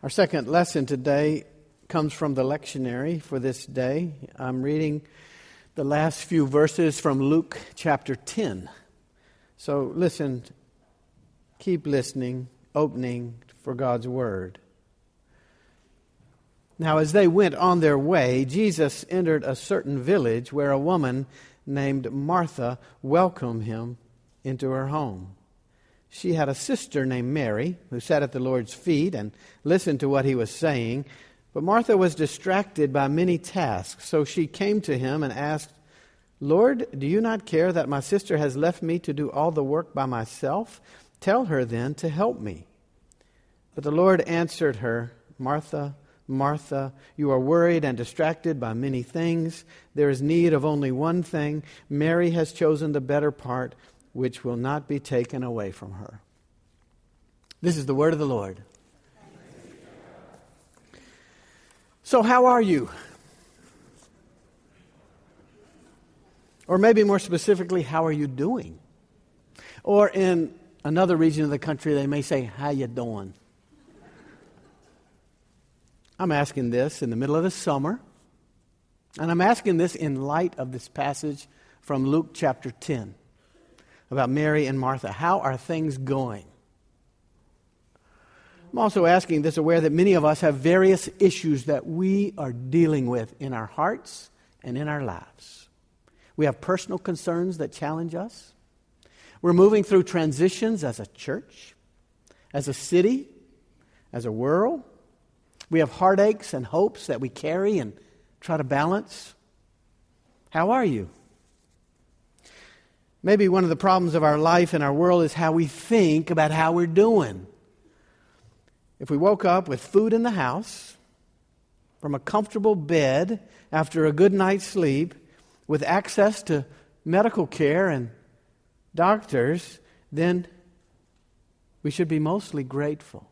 Our second lesson today comes from the lectionary for this day. I'm reading the last few verses from Luke chapter 10. So listen, keep listening, opening for God's word. Now, as they went on their way, Jesus entered a certain village where a woman named Martha welcomed him into her home she had a sister named Mary who sat at the Lord's feet and listened to what he was saying. But Martha was distracted by many tasks, so she came to him and asked, Lord, do you not care that my sister has left me to do all the work by myself? Tell her then to help me. But the Lord answered her, Martha, Martha, you are worried and distracted by many things. There is need of only one thing. Mary has chosen the better part which will not be taken away from her. This is the word of the Lord. So, how are you? Or maybe more specifically, how are you doing? Or in another region of the country, they may say, How you doing? I'm asking this in the middle of the summer, and I'm asking this in light of this passage from Luke chapter 10 about Mary and Martha. How are things going? I'm also asking this aware that many of us have various issues that we are dealing with in our hearts and in our lives. We have personal concerns that challenge us. We're moving through transitions as a church, as a city, as a world. We have heartaches and hopes that we carry and try to balance. How are you? Maybe one of the problems of our life and our world is how we think about how we're doing. If we woke up with food in the house, from a comfortable bed after a good night's sleep, with access to medical care and doctors, then we should be mostly grateful.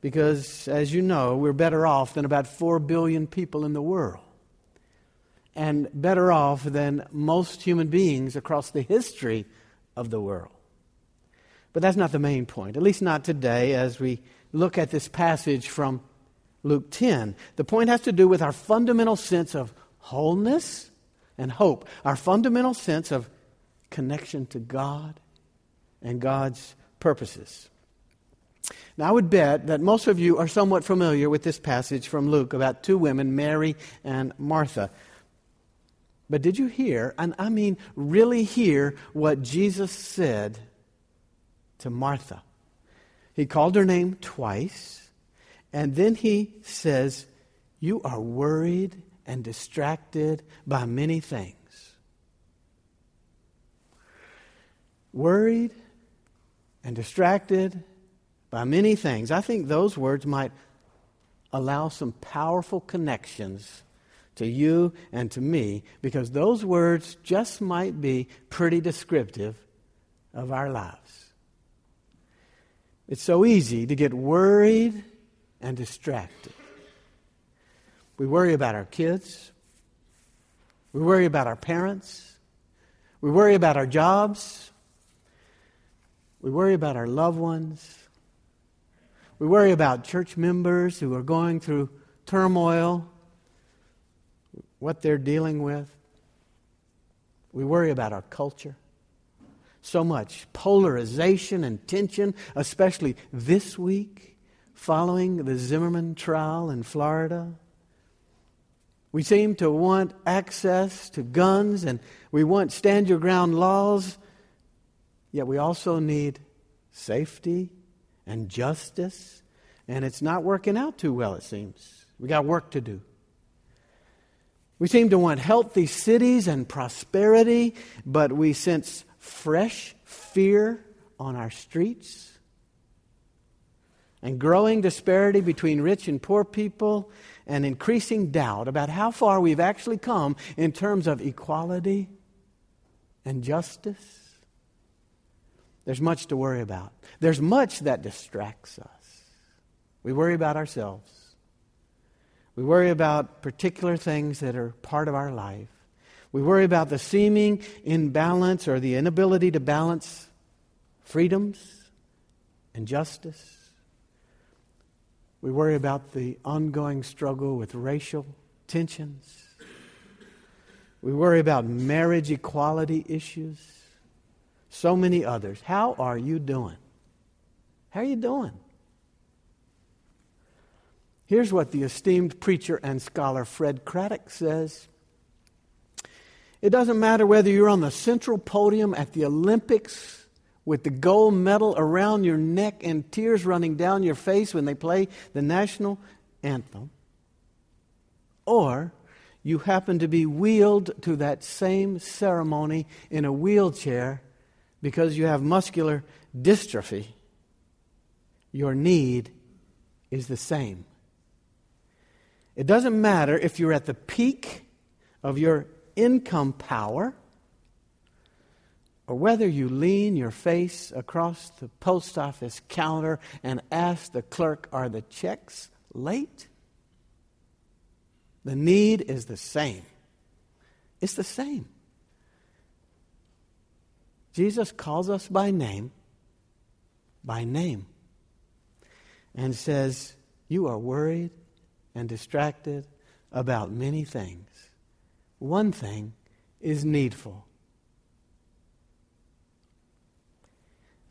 Because, as you know, we're better off than about 4 billion people in the world and better off than most human beings across the history of the world. But that's not the main point, at least not today as we look at this passage from Luke 10. The point has to do with our fundamental sense of wholeness and hope, our fundamental sense of connection to God and God's purposes. Now, I would bet that most of you are somewhat familiar with this passage from Luke about two women, Mary and Martha. But did you hear, and I mean really hear, what Jesus said to Martha? He called her name twice, and then he says, You are worried and distracted by many things. Worried and distracted by many things. I think those words might allow some powerful connections to you and to me because those words just might be pretty descriptive of our lives. It's so easy to get worried and distracted. We worry about our kids. We worry about our parents. We worry about our jobs. We worry about our loved ones. We worry about church members who are going through turmoil what they're dealing with. We worry about our culture. So much polarization and tension, especially this week following the Zimmerman trial in Florida. We seem to want access to guns and we want stand your ground laws, yet we also need safety and justice, and it's not working out too well, it seems. We got work to do. We seem to want healthy cities and prosperity, but we sense fresh fear on our streets and growing disparity between rich and poor people and increasing doubt about how far we've actually come in terms of equality and justice. There's much to worry about. There's much that distracts us. We worry about ourselves. We worry about particular things that are part of our life. We worry about the seeming imbalance or the inability to balance freedoms and justice. We worry about the ongoing struggle with racial tensions. We worry about marriage equality issues. So many others. How are you doing? How are you doing? Here's what the esteemed preacher and scholar Fred Craddock says It doesn't matter whether you're on the central podium at the Olympics with the gold medal around your neck and tears running down your face when they play the national anthem, or you happen to be wheeled to that same ceremony in a wheelchair because you have muscular dystrophy, your need is the same. It doesn't matter if you're at the peak of your income power or whether you lean your face across the post office counter and ask the clerk, Are the checks late? The need is the same. It's the same. Jesus calls us by name, by name, and says, You are worried and distracted about many things. One thing is needful.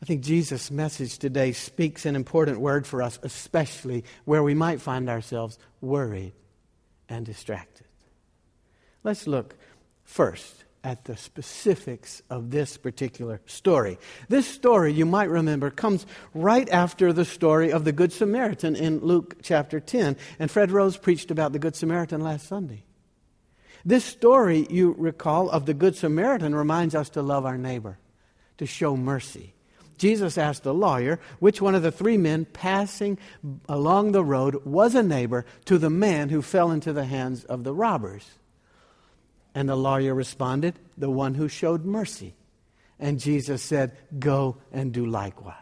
I think Jesus' message today speaks an important word for us, especially where we might find ourselves worried and distracted. Let's look first at the specifics of this particular story. This story, you might remember, comes right after the story of the Good Samaritan in Luke chapter 10. And Fred Rose preached about the Good Samaritan last Sunday. This story, you recall, of the Good Samaritan reminds us to love our neighbor, to show mercy, Jesus asked the lawyer which one of the three men passing along the road was a neighbor to the man who fell into the hands of the robbers. And the lawyer responded, The one who showed mercy. And Jesus said, Go and do likewise.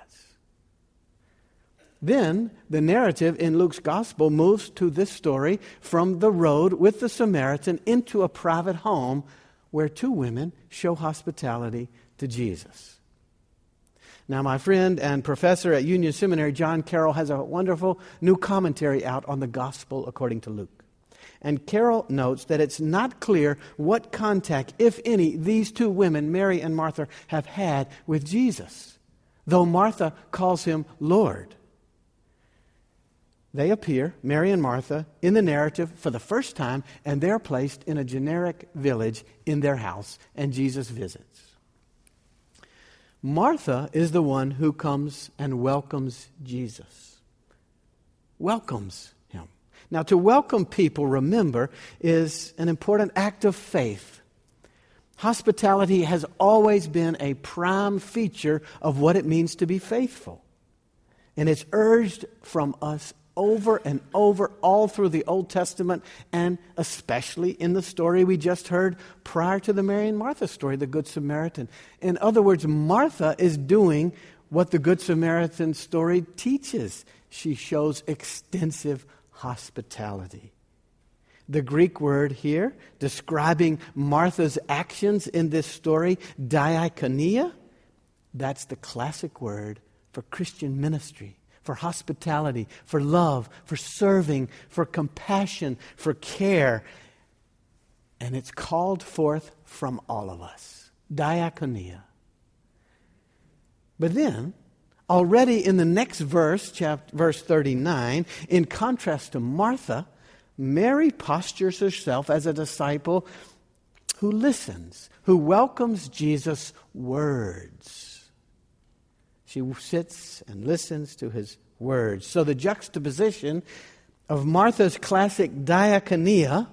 Then the narrative in Luke's gospel moves to this story from the road with the Samaritan into a private home where two women show hospitality to Jesus. Now, my friend and professor at Union Seminary, John Carroll, has a wonderful new commentary out on the Gospel according to Luke. And Carroll notes that it's not clear what contact, if any, these two women, Mary and Martha, have had with Jesus, though Martha calls him Lord. They appear, Mary and Martha, in the narrative for the first time, and they're placed in a generic village in their house, and Jesus visits. Martha is the one who comes and welcomes Jesus. Welcomes. Now, to welcome people, remember, is an important act of faith. Hospitality has always been a prime feature of what it means to be faithful. And it's urged from us over and over all through the Old Testament and especially in the story we just heard prior to the Mary and Martha story, the Good Samaritan. In other words, Martha is doing what the Good Samaritan story teaches. She shows extensive hospitality. The Greek word here describing Martha's actions in this story, diakonia, that's the classic word for Christian ministry for hospitality, for love, for serving, for compassion, for care. And it's called forth from all of us. Diakonia. But then, already in the next verse, chapter, verse 39, in contrast to Martha, Mary postures herself as a disciple who listens, who welcomes Jesus' words. She sits and listens to his words. So the juxtaposition of Martha's classic diakonia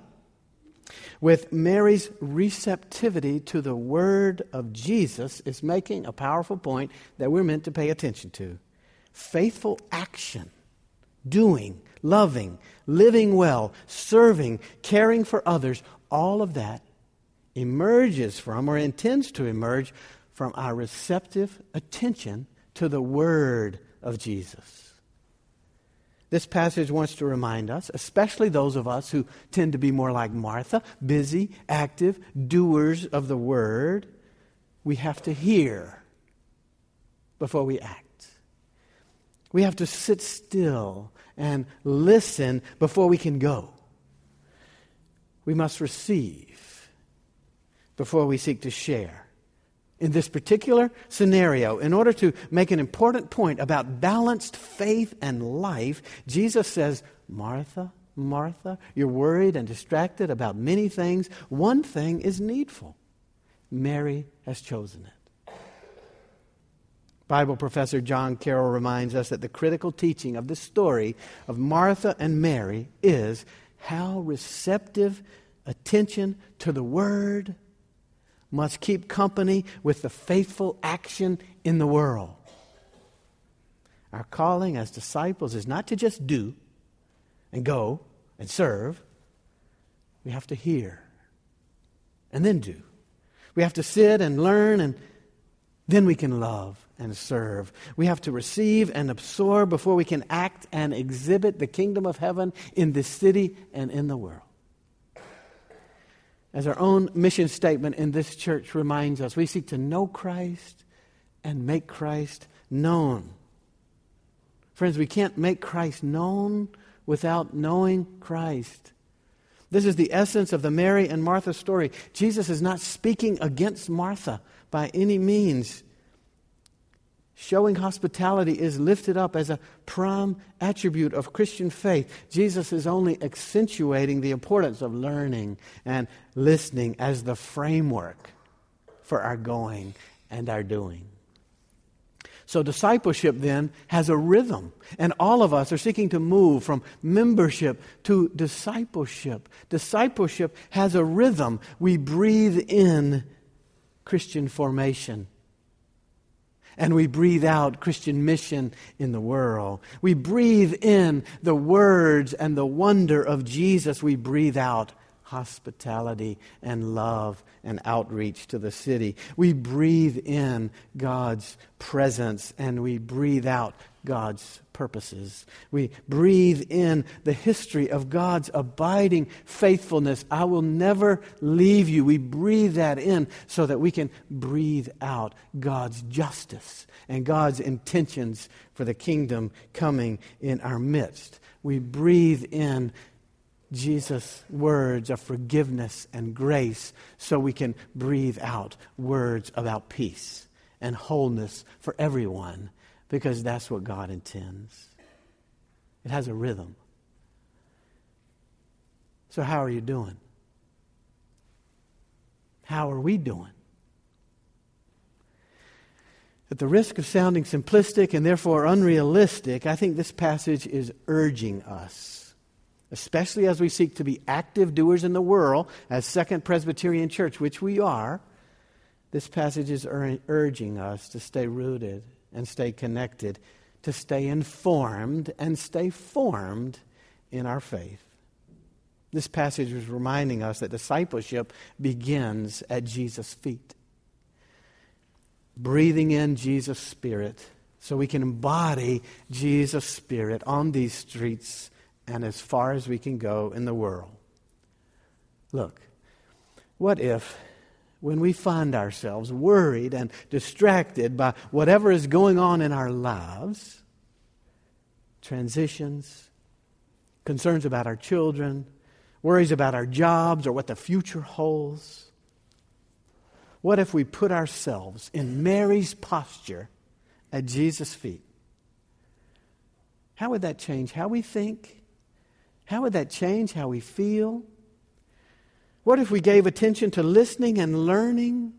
with Mary's receptivity to the word of Jesus is making a powerful point that we're meant to pay attention to. Faithful action, doing, loving, living well, serving, caring for others, all of that emerges from or intends to emerge from our receptive attention to the Word of Jesus. This passage wants to remind us, especially those of us who tend to be more like Martha, busy, active, doers of the Word, we have to hear before we act. We have to sit still and listen before we can go. We must receive before we seek to share. In this particular scenario, in order to make an important point about balanced faith and life, Jesus says, Martha, Martha, you're worried and distracted about many things. One thing is needful. Mary has chosen it. Bible professor John Carroll reminds us that the critical teaching of the story of Martha and Mary is how receptive attention to the Word must keep company with the faithful action in the world. Our calling as disciples is not to just do and go and serve, we have to hear and then do. We have to sit and learn, and then we can love and serve. We have to receive and absorb before we can act and exhibit the kingdom of heaven in this city and in the world. As our own mission statement in this church reminds us, we seek to know Christ and make Christ known. Friends, we can't make Christ known without knowing Christ. This is the essence of the Mary and Martha story. Jesus is not speaking against Martha by any means. Showing hospitality is lifted up as a prime attribute of Christian faith. Jesus is only accentuating the importance of learning and listening as the framework for our going and our doing. So, discipleship then has a rhythm, and all of us are seeking to move from membership to discipleship. Discipleship has a rhythm. We breathe in Christian formation. And we breathe out Christian mission in the world. We breathe in the words and the wonder of Jesus. We breathe out hospitality and love and outreach to the city. We breathe in God's presence and we breathe out God's purposes. We breathe in the history of God's abiding faithfulness. I will never leave you. We breathe that in so that we can breathe out God's justice and God's intentions for the kingdom coming in our midst. We breathe in Jesus' words of forgiveness and grace so we can breathe out words about peace and wholeness for everyone because that's what God intends. It has a rhythm. So, how are you doing? How are we doing? At the risk of sounding simplistic and therefore unrealistic, I think this passage is urging us especially as we seek to be active doers in the world as Second Presbyterian Church, which we are, this passage is ur- urging us to stay rooted and stay connected, to stay informed and stay formed in our faith. This passage is reminding us that discipleship begins at Jesus' feet. Breathing in Jesus' Spirit so we can embody Jesus' Spirit on these streets and as far as we can go in the world. Look, what if when we find ourselves worried and distracted by whatever is going on in our lives, transitions, concerns about our children, worries about our jobs or what the future holds, what if we put ourselves in Mary's posture at Jesus' feet? How would that change how we think? How would that change how we feel? What if we gave attention to listening and learning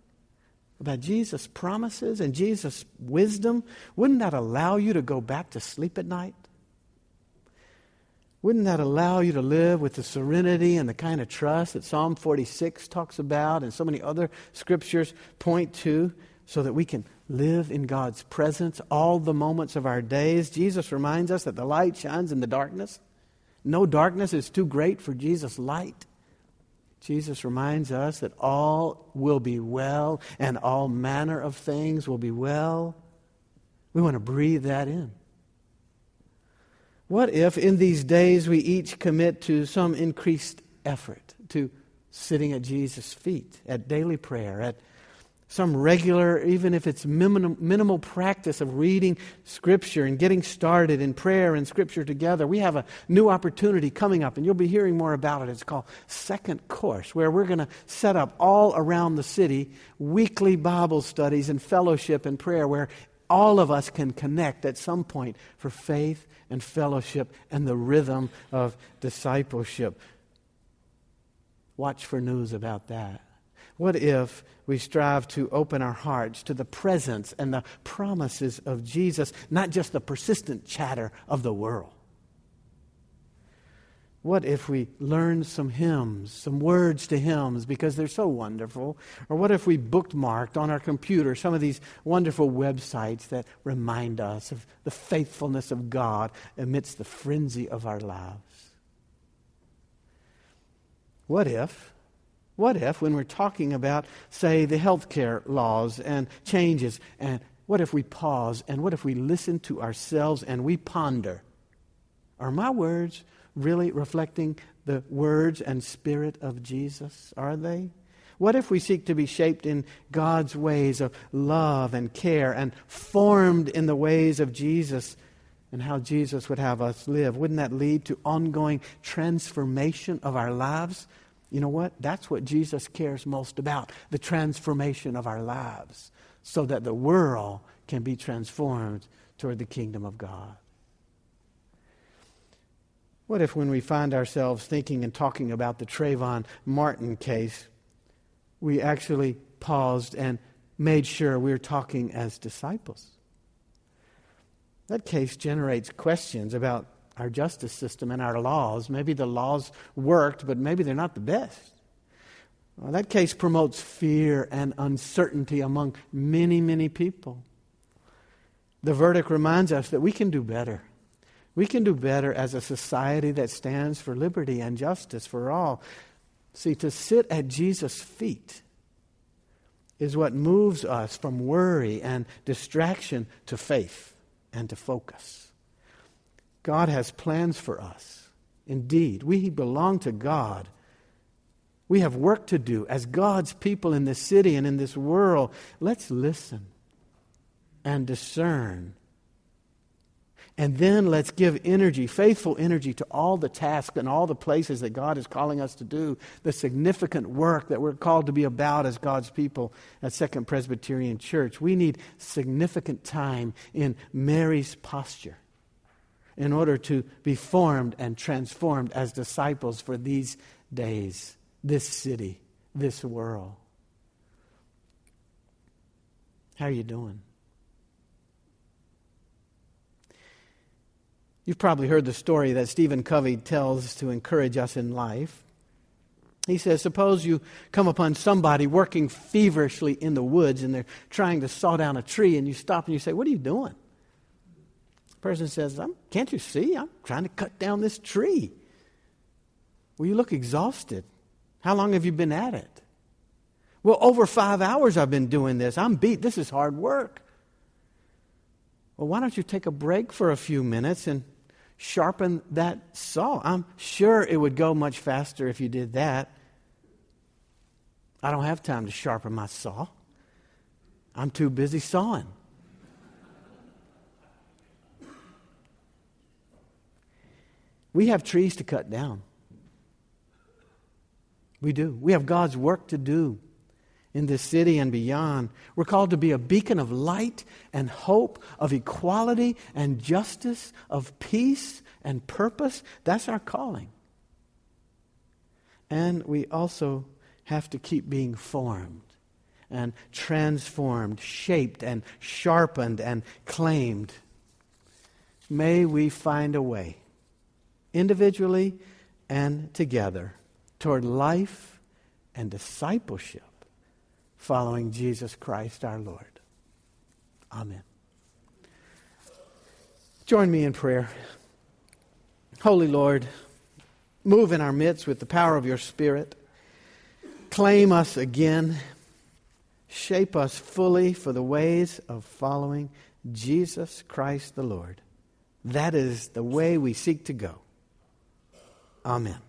about Jesus' promises and Jesus' wisdom? Wouldn't that allow you to go back to sleep at night? Wouldn't that allow you to live with the serenity and the kind of trust that Psalm 46 talks about and so many other scriptures point to so that we can live in God's presence all the moments of our days? Jesus reminds us that the light shines in the darkness no darkness is too great for Jesus' light. Jesus reminds us that all will be well and all manner of things will be well. We want to breathe that in. What if in these days we each commit to some increased effort to sitting at Jesus' feet, at daily prayer, at some regular, even if it's minimal, minimal, practice of reading Scripture and getting started in prayer and Scripture together. We have a new opportunity coming up, and you'll be hearing more about it. It's called Second Course, where we're going to set up all around the city weekly Bible studies and fellowship and prayer where all of us can connect at some point for faith and fellowship and the rhythm of discipleship. Watch for news about that. What if we strive to open our hearts to the presence and the promises of Jesus, not just the persistent chatter of the world? What if we learn some hymns, some words to hymns because they're so wonderful? Or what if we bookmarked on our computer some of these wonderful websites that remind us of the faithfulness of God amidst the frenzy of our lives? What if what if, when we're talking about, say, the healthcare laws and changes, and what if we pause and what if we listen to ourselves and we ponder? Are my words really reflecting the words and spirit of Jesus? Are they? What if we seek to be shaped in God's ways of love and care and formed in the ways of Jesus and how Jesus would have us live? Wouldn't that lead to ongoing transformation of our lives? You know what? That's what Jesus cares most about the transformation of our lives so that the world can be transformed toward the kingdom of God. What if, when we find ourselves thinking and talking about the Trayvon Martin case, we actually paused and made sure we're talking as disciples? That case generates questions about our justice system and our laws. Maybe the laws worked, but maybe they're not the best. Well, that case promotes fear and uncertainty among many, many people. The verdict reminds us that we can do better. We can do better as a society that stands for liberty and justice for all. See, to sit at Jesus' feet is what moves us from worry and distraction to faith and to focus. God has plans for us. Indeed, we belong to God. We have work to do as God's people in this city and in this world. Let's listen and discern. And then let's give energy, faithful energy, to all the tasks and all the places that God is calling us to do, the significant work that we're called to be about as God's people at Second Presbyterian Church. We need significant time in Mary's posture in order to be formed and transformed as disciples for these days, this city, this world. How are you doing? You've probably heard the story that Stephen Covey tells to encourage us in life. He says, Suppose you come upon somebody working feverishly in the woods and they're trying to saw down a tree, and you stop and you say, What are you doing? Person says, Can't you see? I'm trying to cut down this tree. Well, you look exhausted. How long have you been at it? Well, over five hours I've been doing this. I'm beat. This is hard work. Well, why don't you take a break for a few minutes and sharpen that saw? I'm sure it would go much faster if you did that. I don't have time to sharpen my saw. I'm too busy sawing. We have trees to cut down. We do. We have God's work to do in this city and beyond. We're called to be a beacon of light and hope, of equality and justice, of peace and purpose. That's our calling. And we also have to keep being formed and transformed, shaped and sharpened and claimed. May we find a way individually and together, toward life and discipleship following Jesus Christ our Lord. Amen. Join me in prayer. Holy Lord, move in our midst with the power of your Spirit. Claim us again. Shape us fully for the ways of following Jesus Christ the Lord. That is the way we seek to go. Amen.